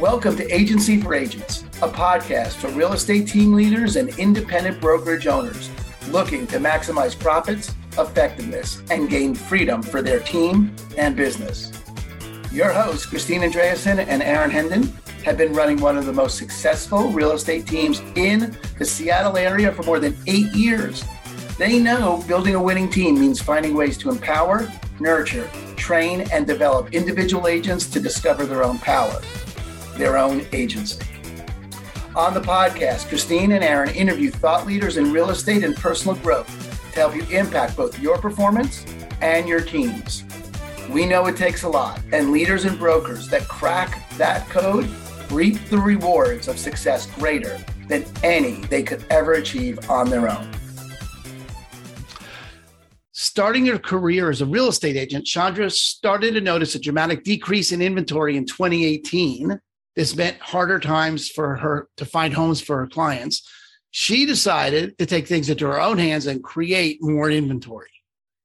Welcome to Agency for Agents, a podcast for real estate team leaders and independent brokerage owners looking to maximize profits, effectiveness, and gain freedom for their team and business. Your hosts, Christine Andreasen and Aaron Hendon, have been running one of the most successful real estate teams in the Seattle area for more than eight years. They know building a winning team means finding ways to empower, nurture, train, and develop individual agents to discover their own power, their own agency. On the podcast, Christine and Aaron interview thought leaders in real estate and personal growth to help you impact both your performance and your teams. We know it takes a lot, and leaders and brokers that crack that code reap the rewards of success greater than any they could ever achieve on their own. Starting her career as a real estate agent, Chandra started to notice a dramatic decrease in inventory in 2018. This meant harder times for her to find homes for her clients. She decided to take things into her own hands and create more inventory.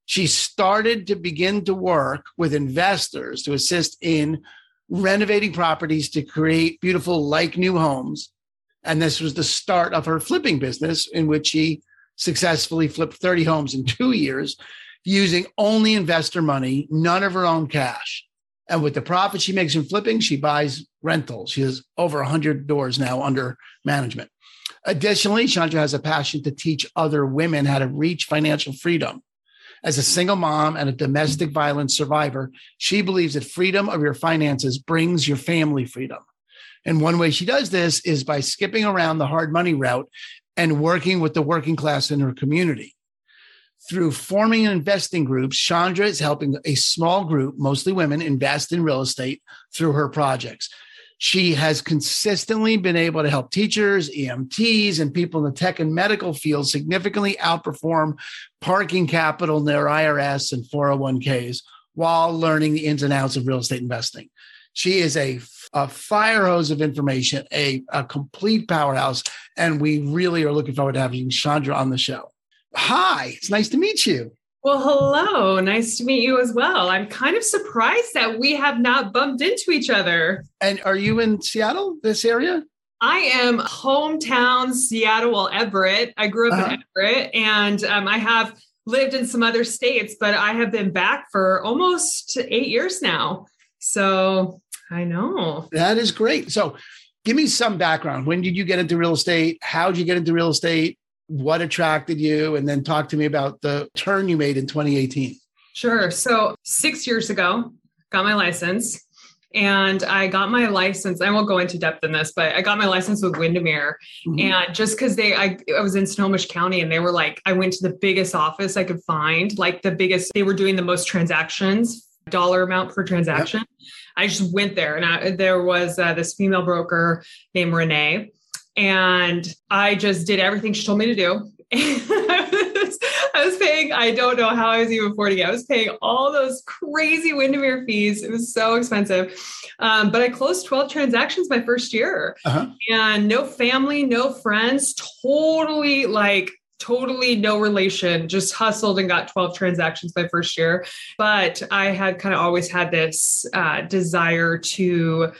She started to begin to work with investors to assist in renovating properties to create beautiful, like new homes. And this was the start of her flipping business, in which she successfully flipped 30 homes in two years using only investor money, none of her own cash. And with the profit she makes in flipping, she buys rentals. She has over 100 doors now under management. Additionally, Chandra has a passion to teach other women how to reach financial freedom. As a single mom and a domestic violence survivor, she believes that freedom of your finances brings your family freedom. And one way she does this is by skipping around the hard money route and working with the working class in her community. Through forming and investing groups, Chandra is helping a small group, mostly women, invest in real estate through her projects. She has consistently been able to help teachers, EMTs, and people in the tech and medical field significantly outperform parking capital in their IRAs and 401ks while learning the ins and outs of real estate investing. She is a, a fire hose of information, a, a complete powerhouse, and we really are looking forward to having Chandra on the show. Hi, it's nice to meet you. Well, hello. Nice to meet you as well. I'm kind of surprised that we have not bumped into each other. And are you in Seattle, this area? I am hometown Seattle, well, Everett. I grew up uh-huh. in Everett and um, I have lived in some other states, but I have been back for almost eight years now. So I know. That is great. So give me some background. When did you get into real estate? How did you get into real estate? What attracted you and then talk to me about the turn you made in 2018 sure so six years ago got my license and I got my license. I won't go into depth in this, but I got my license with Windermere. Mm-hmm. And just because they, I, I was in Snohomish County and they were like, I went to the biggest office I could find, like the biggest, they were doing the most transactions, dollar amount per transaction. Yep. I just went there and I, there was uh, this female broker named Renee and I just did everything she told me to do. I was paying, I don't know how I was even affording it. I was paying all those crazy Windermere fees. It was so expensive. Um, but I closed 12 transactions my first year uh-huh. and no family, no friends, totally like totally no relation, just hustled and got 12 transactions my first year. But I had kind of always had this uh, desire to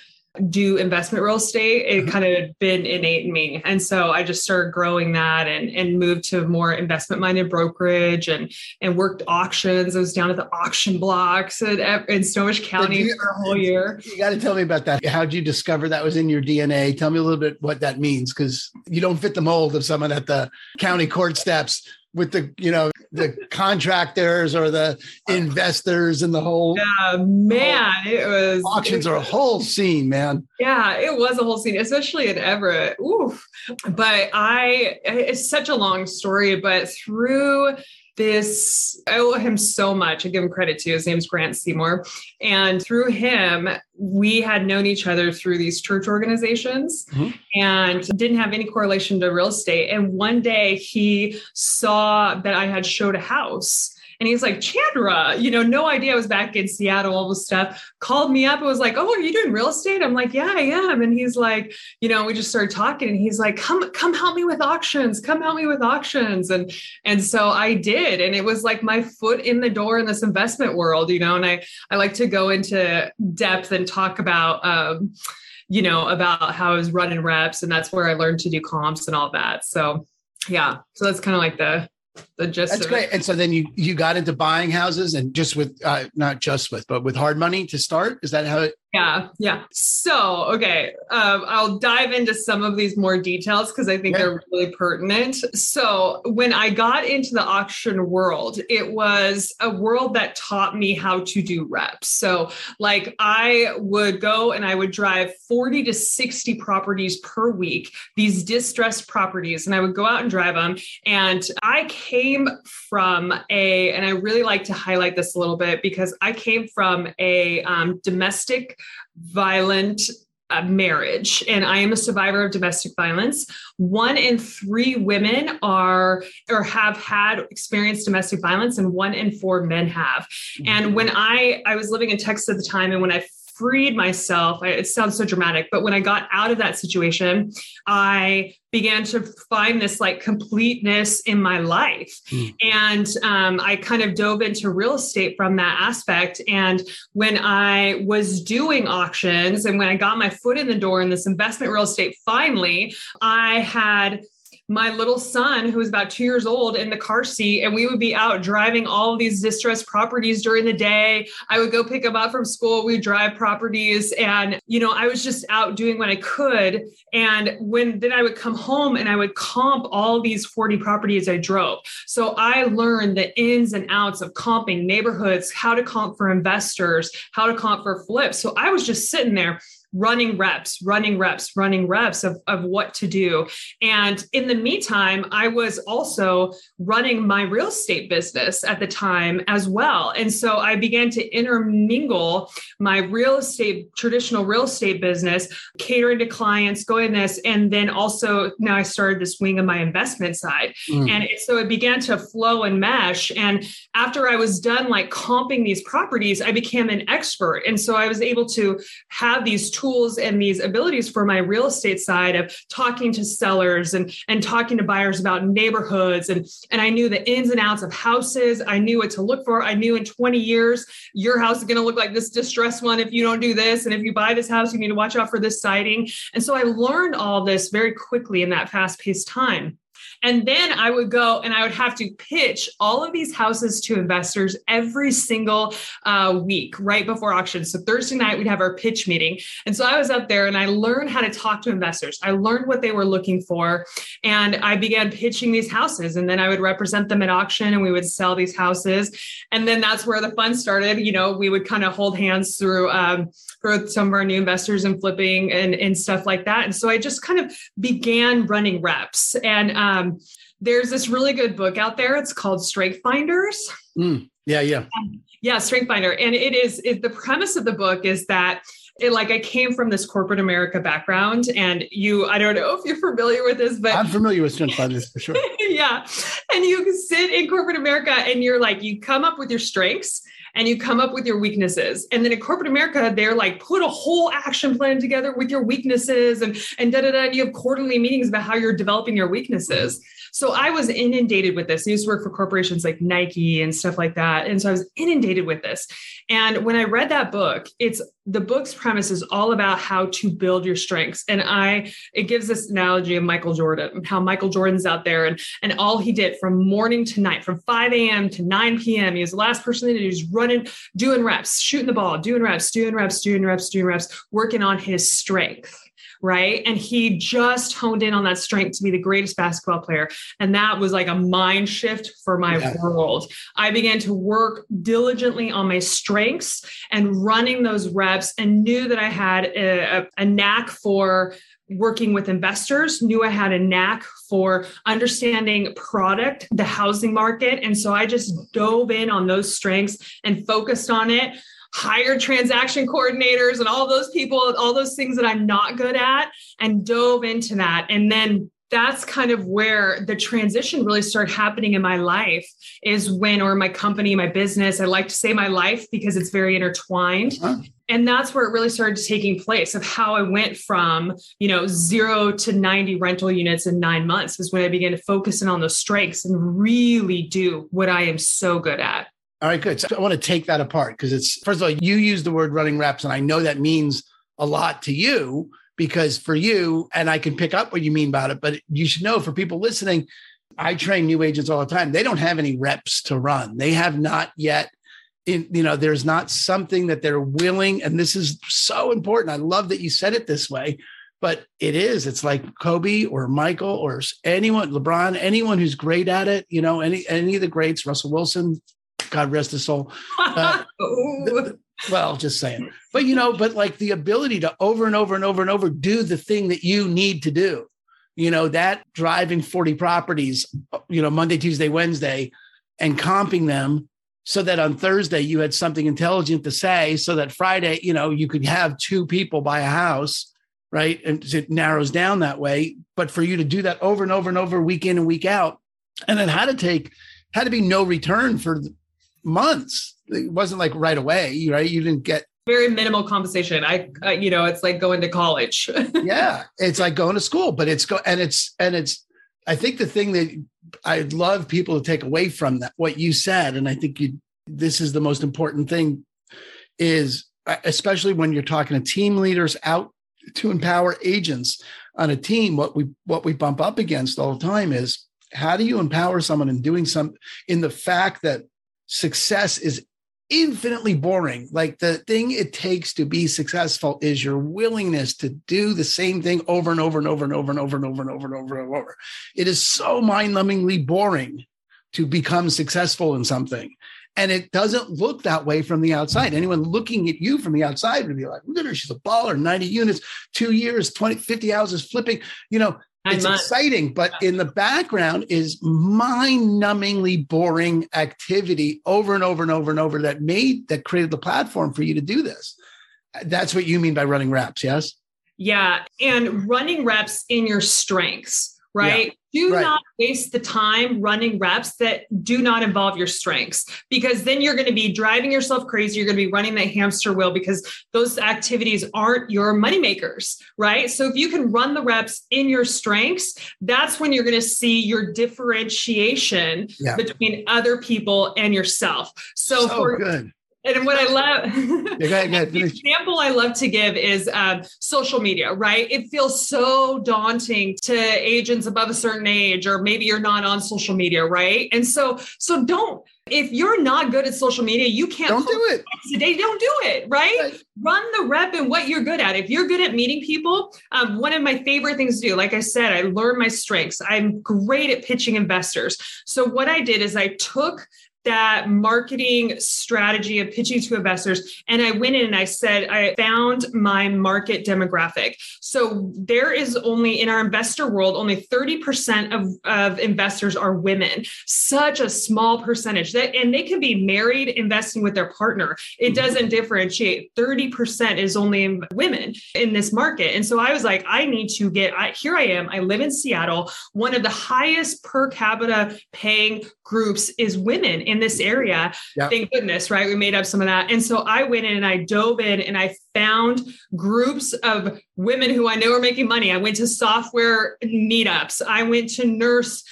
do investment real estate, it mm-hmm. kind of been innate in me. And so I just started growing that and, and moved to more investment minded brokerage and, and worked auctions. I was down at the auction blocks in, in Snohomish County you, for a whole year. You got to tell me about that. How did you discover that was in your DNA? Tell me a little bit what that means because you don't fit the mold of someone at the county court steps with the you know the contractors or the investors and the whole yeah man whole, it was auctions it, are a whole scene man yeah it was a whole scene especially in everett. Oof. but i it's such a long story but through this i owe him so much. I give him credit to his name's grant seymour. And through him we had known each other through these church organizations mm-hmm. and didn't have any correlation to real estate. And one day he saw that i had showed a house and he's like, Chandra, you know, no idea I was back in Seattle, all this stuff. Called me up and was like, Oh, are you doing real estate? I'm like, Yeah, I am. And he's like, you know, we just started talking and he's like, Come, come help me with auctions. Come help me with auctions. And and so I did. And it was like my foot in the door in this investment world, you know, and I I like to go into depth and talk about um you know, about how I was running reps. And that's where I learned to do comps and all that. So yeah. So that's kind of like the the gist. That's great. It. And so then you you got into buying houses and just with uh, not just with but with hard money to start. Is that how it? Yeah, yeah. So okay, um, I'll dive into some of these more details because I think yeah. they're really pertinent. So when I got into the auction world, it was a world that taught me how to do reps. So like I would go and I would drive forty to sixty properties per week. These distressed properties, and I would go out and drive them. And I came from a, and I really like to highlight this a little bit because I came from a um, domestic violent uh, marriage. And i am a survivor of domestic violence. One in three women are or have had experienced domestic violence and one in four men have. Mm-hmm. and when i i was living in texas at the time and when i freed myself. it sounds so dramatic, but when I got out of that situation, I began to find this like completeness in my life. Mm. And um, I kind of dove into real estate from that aspect. And when I was doing auctions and when I got my foot in the door in this investment real estate, finally, I had my little son, who was about two years old, in the car seat, and we would be out driving all of these distressed properties during the day. I would go pick him up from school. We'd drive properties, and you know, I was just out doing what I could. And when then I would come home and I would comp all these 40 properties I drove. So I learned the ins and outs of comping neighborhoods, how to comp for investors, how to comp for flips. So I was just sitting there running reps, running reps, running reps of, of what to do. And in the meantime, I was also running my real estate business at the time as well. And so I began to intermingle my real estate, traditional real estate business, catering to clients, going this. And then also now I started this wing of my investment side. Mm. And so it began to flow and mesh. And after I was done like comping these properties, I became an expert. And so I was able to have these tools and these abilities for my real estate side of talking to sellers and and talking to buyers about neighborhoods and and I knew the ins and outs of houses. I knew what to look for. I knew in 20 years your house is going to look like this distressed one if you don't do this and if you buy this house you need to watch out for this siding. And so I learned all this very quickly in that fast-paced time. And then I would go and I would have to pitch all of these houses to investors every single uh, week right before auction. So Thursday night, we'd have our pitch meeting. And so I was up there and I learned how to talk to investors. I learned what they were looking for. And I began pitching these houses. And then I would represent them at auction and we would sell these houses. And then that's where the fun started. You know, we would kind of hold hands through um, some of our new investors and flipping and, and stuff like that. And so I just kind of began running reps. And um, there's this really good book out there. It's called Strength Finders. Mm, yeah, yeah. Um, yeah, Strength Finder. And it is it, the premise of the book is that it, like I came from this corporate America background, and you, I don't know if you're familiar with this, but I'm familiar with strength finders for sure. yeah. And you sit in corporate America and you're like, you come up with your strengths and you come up with your weaknesses. And then in corporate America, they're like, put a whole action plan together with your weaknesses and, and da da da. And you have quarterly meetings about how you're developing your weaknesses. So I was inundated with this. I used to work for corporations like Nike and stuff like that. And so I was inundated with this. And when I read that book, it's the book's premise is all about how to build your strengths. And I, it gives this analogy of Michael Jordan, how Michael Jordan's out there and, and all he did from morning to night, from 5 a.m. to 9 p.m. He was the last person that he was running, doing reps, shooting the ball, doing reps, doing reps, doing reps, doing reps, working on his strength right? And he just honed in on that strength to be the greatest basketball player. And that was like a mind shift for my yeah. world. I began to work diligently on my strengths and running those reps and knew that I had a, a, a knack for working with investors, knew I had a knack for understanding product, the housing market. And so I just dove in on those strengths and focused on it hired transaction coordinators and all those people, all those things that I'm not good at, and dove into that. And then that's kind of where the transition really started happening in my life is when or my company my business i like to say my life because it's very intertwined uh-huh. and that's where it really started taking place of how i went from you know zero to 90 rental units in nine months is when i began to focus in on those strengths and really do what i am so good at all right, good. So I want to take that apart because it's first of all, you use the word running reps, and I know that means a lot to you because for you, and I can pick up what you mean about it, but you should know for people listening, I train new agents all the time. They don't have any reps to run. They have not yet in, you know, there's not something that they're willing. And this is so important. I love that you said it this way, but it is. It's like Kobe or Michael or anyone, LeBron, anyone who's great at it, you know, any any of the greats, Russell Wilson, God rest his soul. Uh, well, just saying. But you know, but like the ability to over and over and over and over do the thing that you need to do. You know, that driving 40 properties, you know, Monday, Tuesday, Wednesday, and comping them so that on Thursday you had something intelligent to say, so that Friday, you know, you could have two people buy a house, right? And it narrows down that way. But for you to do that over and over and over, week in and week out, and then had to take, had to be no return for months. It wasn't like right away, right? You didn't get very minimal compensation. I, uh, you know, it's like going to college. yeah, it's like going to school, but it's go and it's and it's. I think the thing that I'd love people to take away from that what you said, and I think you this is the most important thing, is uh, especially when you're talking to team leaders out to empower agents on a team. What we what we bump up against all the time is how do you empower someone in doing some in the fact that success is infinitely boring. Like the thing it takes to be successful is your willingness to do the same thing over and over and over and over and over and over and over and over and over. It is so mind-numbingly boring to become successful in something. And it doesn't look that way from the outside. Anyone looking at you from the outside would be like, look at her, she's a baller, 90 units, two years, 20, 50 houses flipping. You know, it's exciting, but in the background is mind-numbingly boring activity over and over and over and over that made that created the platform for you to do this. That's what you mean by running reps, yes? Yeah, and running reps in your strengths right? Yeah. Do right. not waste the time running reps that do not involve your strengths because then you're going to be driving yourself crazy. You're going to be running that hamster wheel because those activities aren't your money makers, right? So if you can run the reps in your strengths, that's when you're going to see your differentiation yeah. between other people and yourself. So, so for good and what I love, yeah, the example I love to give is um, social media, right? It feels so daunting to agents above a certain age, or maybe you're not on social media, right? And so, so don't. If you're not good at social media, you can't. Don't do it today. Don't do it, right? right? Run the rep and what you're good at. If you're good at meeting people, um, one of my favorite things to do, like I said, I learned my strengths. I'm great at pitching investors. So what I did is I took that marketing strategy of pitching to investors. And I went in and I said, I found my market demographic. So there is only in our investor world, only 30% of, of investors are women, such a small percentage that, and they can be married investing with their partner. It mm-hmm. doesn't differentiate. 30% is only women in this market. And so I was like, I need to get, I, here I am. I live in Seattle. One of the highest per capita paying groups is women in this area. Yep. Thank goodness, right? We made up some of that. And so I went in and I dove in and I found groups of women who I know are making money. I went to software meetups. I went to nurse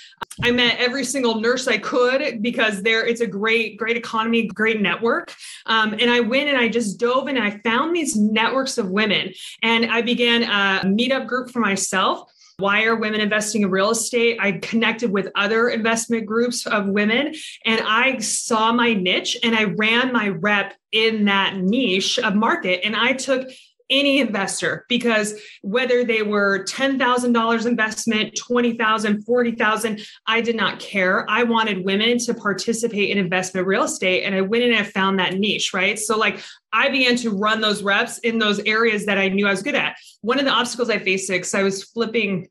I met every single nurse I could because there it's a great, great economy, great network. Um, and I went and I just dove in and I found these networks of women. And I began a meetup group for myself why are women investing in real estate? I connected with other investment groups of women and I saw my niche and I ran my rep in that niche of market. And I took any investor because whether they were $10,000 investment, 20,000, 40,000, I did not care. I wanted women to participate in investment real estate and I went in and I found that niche, right? So like I began to run those reps in those areas that I knew I was good at. One of the obstacles I faced because I was flipping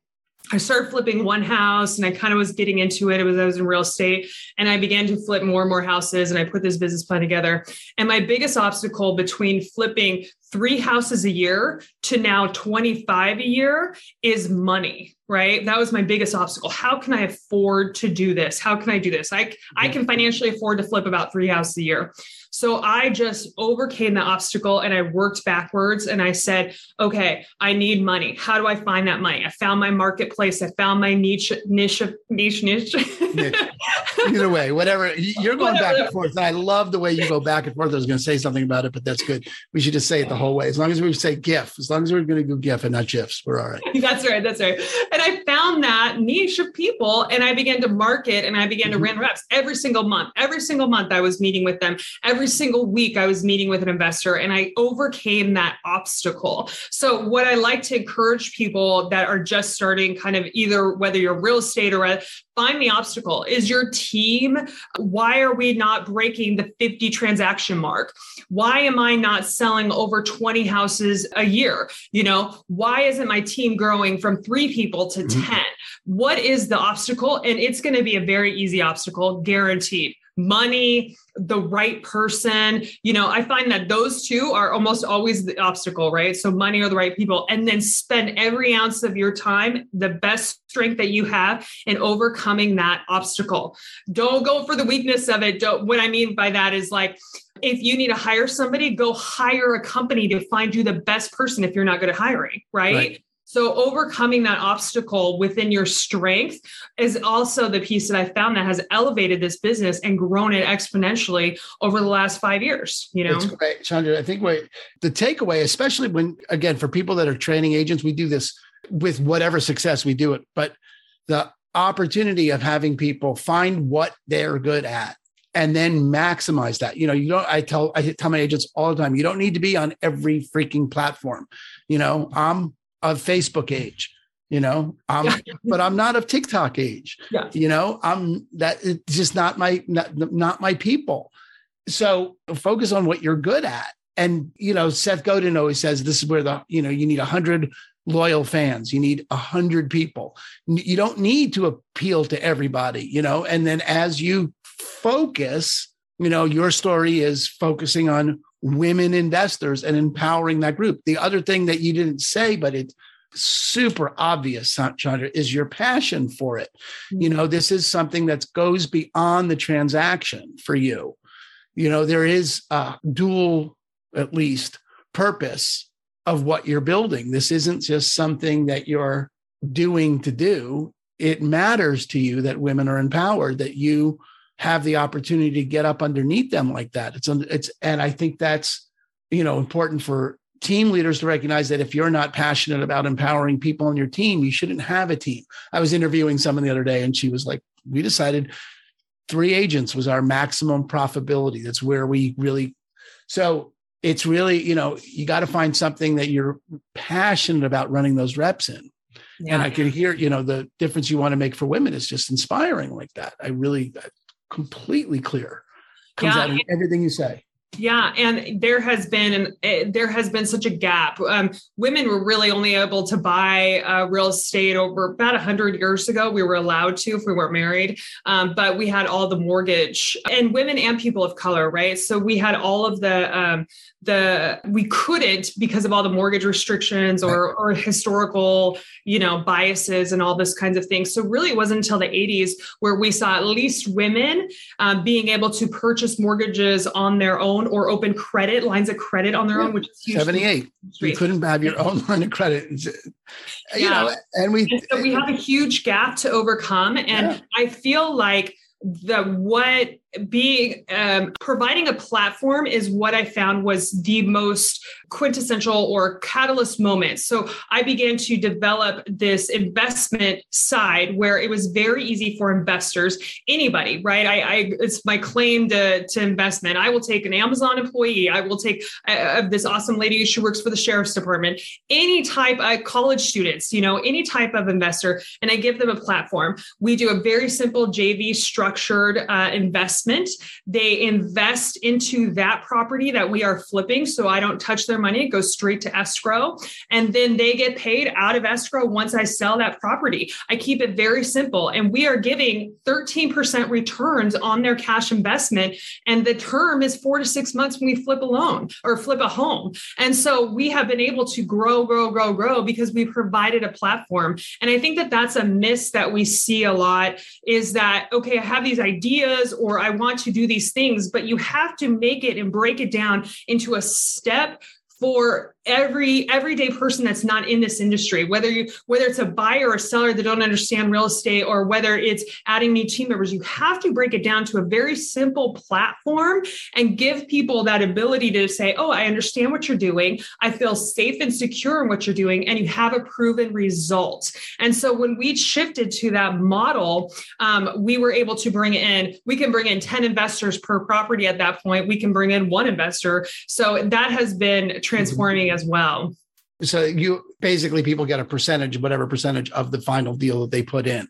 I started flipping one house and I kind of was getting into it. It was I was in real estate and I began to flip more and more houses and I put this business plan together. And my biggest obstacle between flipping three houses a year to now 25 a year is money, right? That was my biggest obstacle. How can I afford to do this? How can I do this? I, I can financially afford to flip about three houses a year. So I just overcame the obstacle and I worked backwards and I said, okay, I need money. How do I find that money? I found my marketplace. I found my niche, niche, niche, niche. niche. Either way, whatever. You're going whatever. back and forth. And I love the way you go back and forth. I was going to say something about it, but that's good. We should just say it the whole whole way. As long as we say GIF, as long as we're going to do GIF and not GIFs, we're all right. that's right. That's right. And I found that niche of people and I began to market and I began to mm-hmm. run reps every single month. Every single month I was meeting with them. Every single week I was meeting with an investor and I overcame that obstacle. So what I like to encourage people that are just starting kind of either whether you're real estate or a, find the obstacle. Is your team, why are we not breaking the 50 transaction mark? Why am I not selling over 20 houses a year? You know, why isn't my team growing from three people to mm-hmm. 10? What is the obstacle? And it's going to be a very easy obstacle, guaranteed money, the right person. You know, I find that those two are almost always the obstacle, right? So, money or the right people, and then spend every ounce of your time, the best strength that you have in overcoming that obstacle. Don't go for the weakness of it. Don't, what I mean by that is like, if you need to hire somebody, go hire a company to find you the best person if you're not good at hiring, right? right. So, overcoming that obstacle within your strength is also the piece that I found that has elevated this business and grown it exponentially over the last five years. You know, great, Chandra. I think what the takeaway, especially when, again, for people that are training agents, we do this with whatever success we do it, but the opportunity of having people find what they're good at and then maximize that. You know, you don't, I tell, I tell my agents all the time, you don't need to be on every freaking platform. You know, I'm of Facebook age, you know, I'm, yeah. but I'm not of TikTok age, yeah. you know, I'm that it's just not my, not, not my people. So focus on what you're good at. And, you know, Seth Godin always says this is where the, you know, you need a hundred loyal fans. You need a hundred people. You don't need to appeal to everybody, you know, and then as you focus, you know, your story is focusing on women investors and empowering that group. The other thing that you didn't say, but it's super obvious, Chandra, is your passion for it. Mm-hmm. You know, this is something that goes beyond the transaction for you. You know, there is a dual, at least, purpose of what you're building. This isn't just something that you're doing to do. It matters to you that women are empowered, that you have the opportunity to get up underneath them like that. It's it's and I think that's you know important for team leaders to recognize that if you're not passionate about empowering people on your team, you shouldn't have a team. I was interviewing someone the other day and she was like, we decided three agents was our maximum profitability. That's where we really so it's really, you know, you got to find something that you're passionate about running those reps in. Yeah. And I can hear, you know, the difference you want to make for women is just inspiring like that. I really, completely clear. Comes yeah. out in everything you say. Yeah, and there has been an, eh, there has been such a gap. Um, women were really only able to buy uh, real estate over about hundred years ago. We were allowed to if we weren't married, um, but we had all the mortgage and women and people of color, right? So we had all of the um, the we couldn't because of all the mortgage restrictions or or historical you know biases and all this kinds of things so really it wasn't until the 80s where we saw at least women um, being able to purchase mortgages on their own or open credit lines of credit on their own which is huge 78 you couldn't have your own line of credit you yeah. know and we and so we have a huge gap to overcome and yeah. i feel like the what being um, providing a platform is what I found was the most quintessential or catalyst moment. So I began to develop this investment side where it was very easy for investors, anybody, right? I, I it's my claim to, to investment. I will take an Amazon employee. I will take uh, this awesome lady. She works for the sheriff's department. Any type, of uh, college students, you know, any type of investor, and I give them a platform. We do a very simple JV structured uh, investment investment. They invest into that property that we are flipping. So I don't touch their money, it goes straight to escrow. And then they get paid out of escrow once I sell that property. I keep it very simple. And we are giving 13% returns on their cash investment. And the term is four to six months when we flip a loan or flip a home. And so we have been able to grow, grow, grow, grow because we provided a platform. And I think that that's a miss that we see a lot is that, okay, I have these ideas or I want to do these things, but you have to make it and break it down into a step for every everyday person that's not in this industry whether you whether it's a buyer or a seller that don't understand real estate or whether it's adding new team members you have to break it down to a very simple platform and give people that ability to say oh i understand what you're doing. I feel safe and secure in what you're doing and you have a proven result. And so when we shifted to that model um, we were able to bring in we can bring in 10 investors per property at that point. We can bring in one investor. So that has been transforming as well. So you basically people get a percentage, whatever percentage of the final deal that they put in.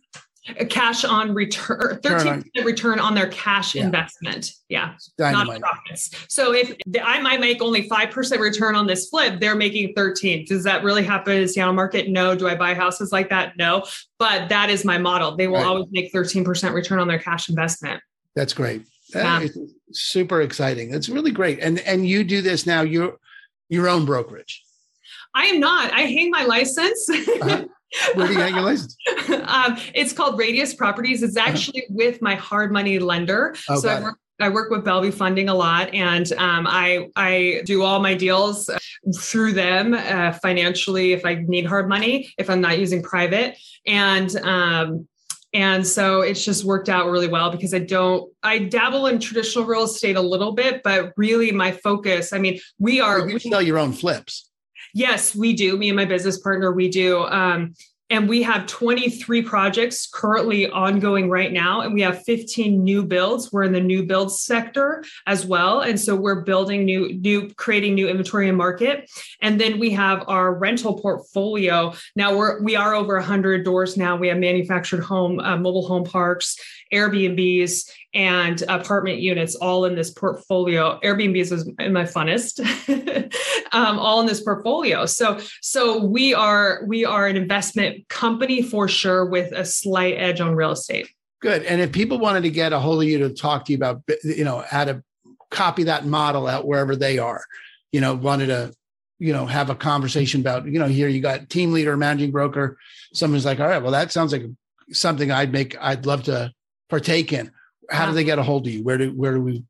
A cash on return, 13% return on their cash yeah. investment. Yeah. Dynamite. Not profits. So if I might make only 5% return on this flip, they're making 13. Does that really happen in Seattle market? No. Do I buy houses like that? No. But that is my model. They will right. always make 13% return on their cash investment. That's great. That yeah. super exciting. It's really great. And and you do this now. You're your own brokerage? I am not. I hang my license. uh-huh. Where do you hang your license? um, it's called Radius Properties. It's uh-huh. actually uh-huh. with my hard money lender. Oh, so I work, I work with Bellevue Funding a lot, and um, I I do all my deals through them uh, financially if I need hard money, if I'm not using private, and um, and so it's just worked out really well because I don't, I dabble in traditional real estate a little bit, but really my focus, I mean, we are. You sell your own flips. Yes, we do. Me and my business partner, we do. Um, and we have 23 projects currently ongoing right now and we have 15 new builds. We're in the new build sector as well and so we're building new new creating new inventory and market. And then we have our rental portfolio. Now we're we are over 100 doors now. We have manufactured home uh, mobile home parks airbnbs and apartment units all in this portfolio. Airbnbs was my funnest, um, all in this portfolio. So, so we are we are an investment company for sure with a slight edge on real estate. Good. And if people wanted to get a hold of you to talk to you about, you know, how to copy that model out wherever they are, you know, wanted to, you know, have a conversation about, you know, here you got team leader, managing broker. Someone's like, all right, well, that sounds like something I'd make, I'd love to partake in how do they get a hold of you? Where do where do we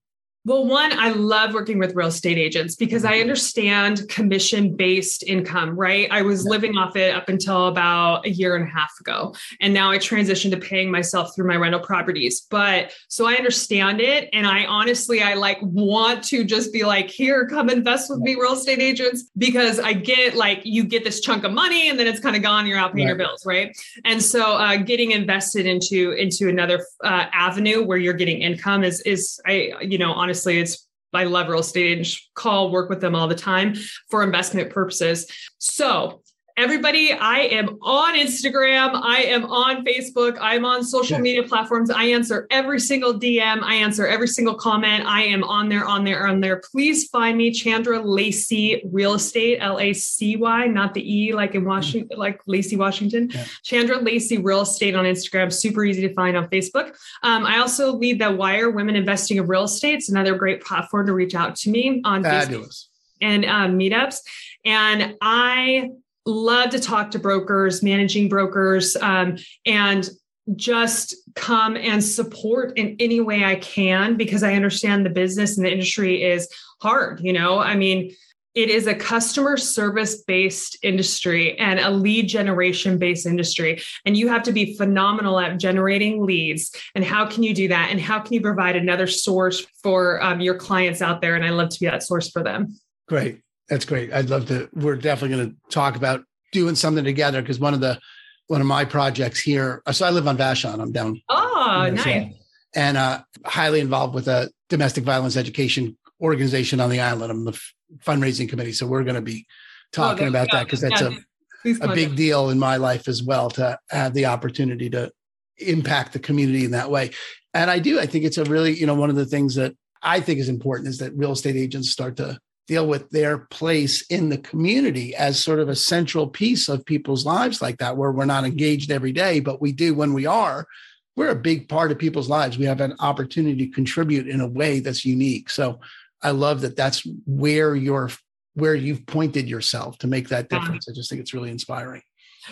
well, one, I love working with real estate agents because I mm-hmm. understand commission based income, right? I was living off it up until about a year and a half ago. And now I transitioned to paying myself through my rental properties. But so I understand it. And I honestly, I like want to just be like, here, come invest with me, real estate agents, because I get like, you get this chunk of money and then it's kind of gone, you're out paying right. your bills, right? And so uh, getting invested into, into another uh, avenue where you're getting income is, is I, you know, honestly, honestly, it's love real estate call, work with them all the time for investment purposes. So everybody i am on instagram i am on facebook i'm on social media platforms. I answer every single dm i answer every single comment. I am on there on there on there. Please find me chandra lacy real estate l-a-c-y not the e like in washington like lacey washington. Yeah. chandra lacy real estate on instagram super easy to find on facebook. Um, i also lead the wire women investing in real estate. It's another great platform to reach out to me on Fabulous. facebook and um, meetups. And i love to talk to brokers, managing brokers, um, and just come and support in any way I can because I understand the business and the industry is hard. You know, I mean, it is a customer service based industry and a lead generation based industry. And you have to be phenomenal at generating leads. And how can you do that? And how can you provide another source for um, your clients out there? And I love to be that source for them. Great. That's great. I'd love to. We're definitely going to talk about doing something together because one of the one of my projects here. So I live on Vashon. I'm down. Oh, nice. And uh, highly involved with a domestic violence education organization on the island. I'm the fundraising committee, so we're going to be talking oh, about that because that's yeah, a a big deal in my life as well to have the opportunity to impact the community in that way. And I do. I think it's a really, you know, one of the things that I think is important is that real estate agents start to deal with their place in the community as sort of a central piece of people's lives like that, where we're not engaged every day, but we do when we are. We're a big part of people's lives. We have an opportunity to contribute in a way that's unique. So I love that that's where you're where you've pointed yourself to make that difference. I just think it's really inspiring.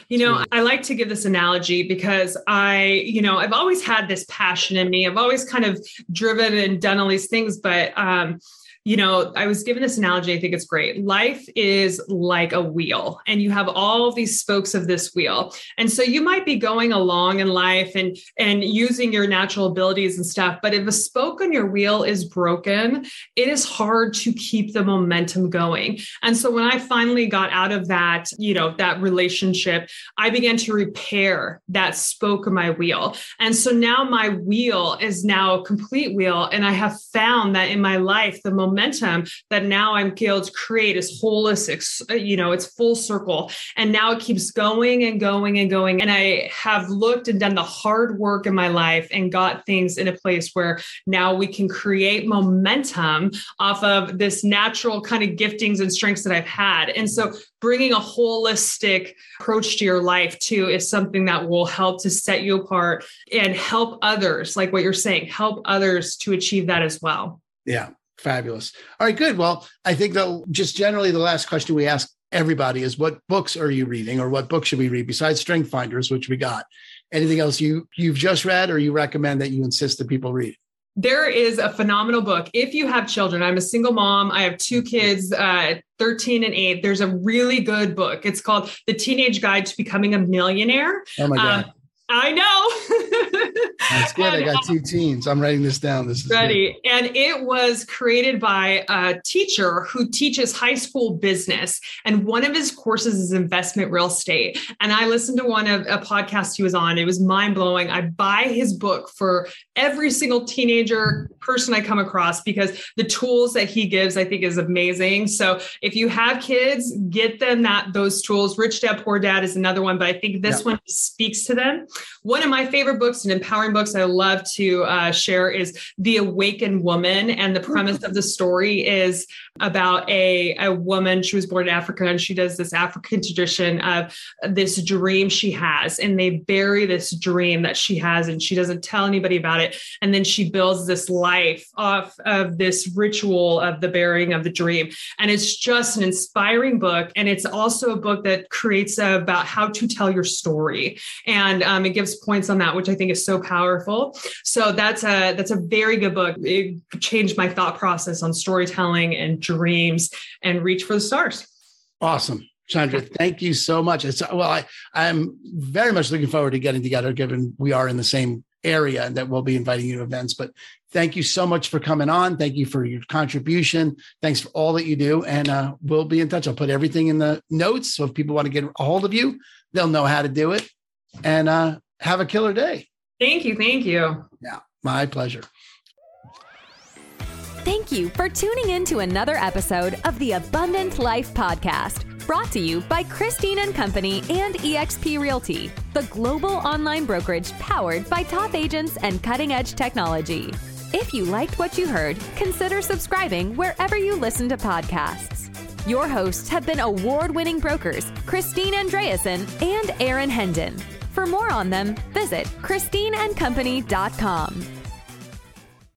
You know, I like to give this analogy because I, you know, I've always had this passion in me. I've always kind of driven and done all these things, but um, you know, I was given this analogy. I think it's great. Life is like a wheel, and you have all these spokes of this wheel. And so you might be going along in life and and using your natural abilities and stuff. But if a spoke on your wheel is broken, it is hard to keep the momentum going. And so when I finally got out of that, you know, that relationship, I began to repair that spoke of my wheel. And so now my wheel is now a complete wheel. And I have found that in my life, the momentum that now I'm able to create is holistic, you know, it's full circle. And now it keeps going and going and going. And I have looked and done the hard work in my life and got things in a place where now we can create momentum off of this natural kind of giftings and strengths that I've had. And so bringing a holistic approach to your life too is something that will help to set you apart and help others, like what you're saying, help others to achieve that as well. Yeah, fabulous. All right, good. Well, I think that just generally the last question we ask everybody is what books are you reading or what book should we read besides Strength Finders, which we got? Anything else you you've just read or you recommend that you insist that people read? there is a phenomenal book. If you have children, I'm a single mom. I have two kids, uh, 13 and 8. There's a really good book. It's called The Teenage Guide to Becoming a Millionaire. Oh my God. Um, I know. That's good. I got um, two teens. I'm writing this down. This is ready. Good. And it was created by a teacher who teaches high school business. And one of his courses is investment real estate. And I listened to one of a podcast he was on. It was mind blowing. I buy his book for every single teenager person I come across because the tools that he gives, I think, is amazing. So if you have kids, get them that those tools. Rich Dad Poor Dad is another one, but I think this yeah. one speaks to them. One of my favorite books and empowering books I love to uh, share is The Awakened Woman. And the premise of the story is about a, a woman. She was born in Africa and she does this African tradition of this dream she has. And they bury this dream that she has and she doesn't tell anybody about it. And then she builds this life off of this ritual of the burying of the dream. And it's just an inspiring book. And it's also a book that creates about how to tell your story. And um, it gives points on that, which I think is so powerful. So that's a that's a very good book. It changed my thought process on storytelling and dreams and reach for the stars. Awesome. Chandra, thank you so much. It's well, I, I'm very much looking forward to getting together, given we are in the same area and that we'll be inviting you to events. But thank you so much for coming on. Thank you for your contribution. Thanks for all that you do. And uh, we'll be in touch. I'll put everything in the notes. So if people want to get a hold of you, they'll know how to do it. And uh, have a killer day. Thank you. Thank you. Yeah, my pleasure. Thank you for tuning in to another episode of the Abundant Life Podcast, brought to you by Christine and Company and eXp Realty, the global online brokerage powered by top agents and cutting edge technology. If you liked what you heard, consider subscribing wherever you listen to podcasts. Your hosts have been award winning brokers Christine Andreasen and Aaron Hendon. For more on them, visit ChristineandCompany.com.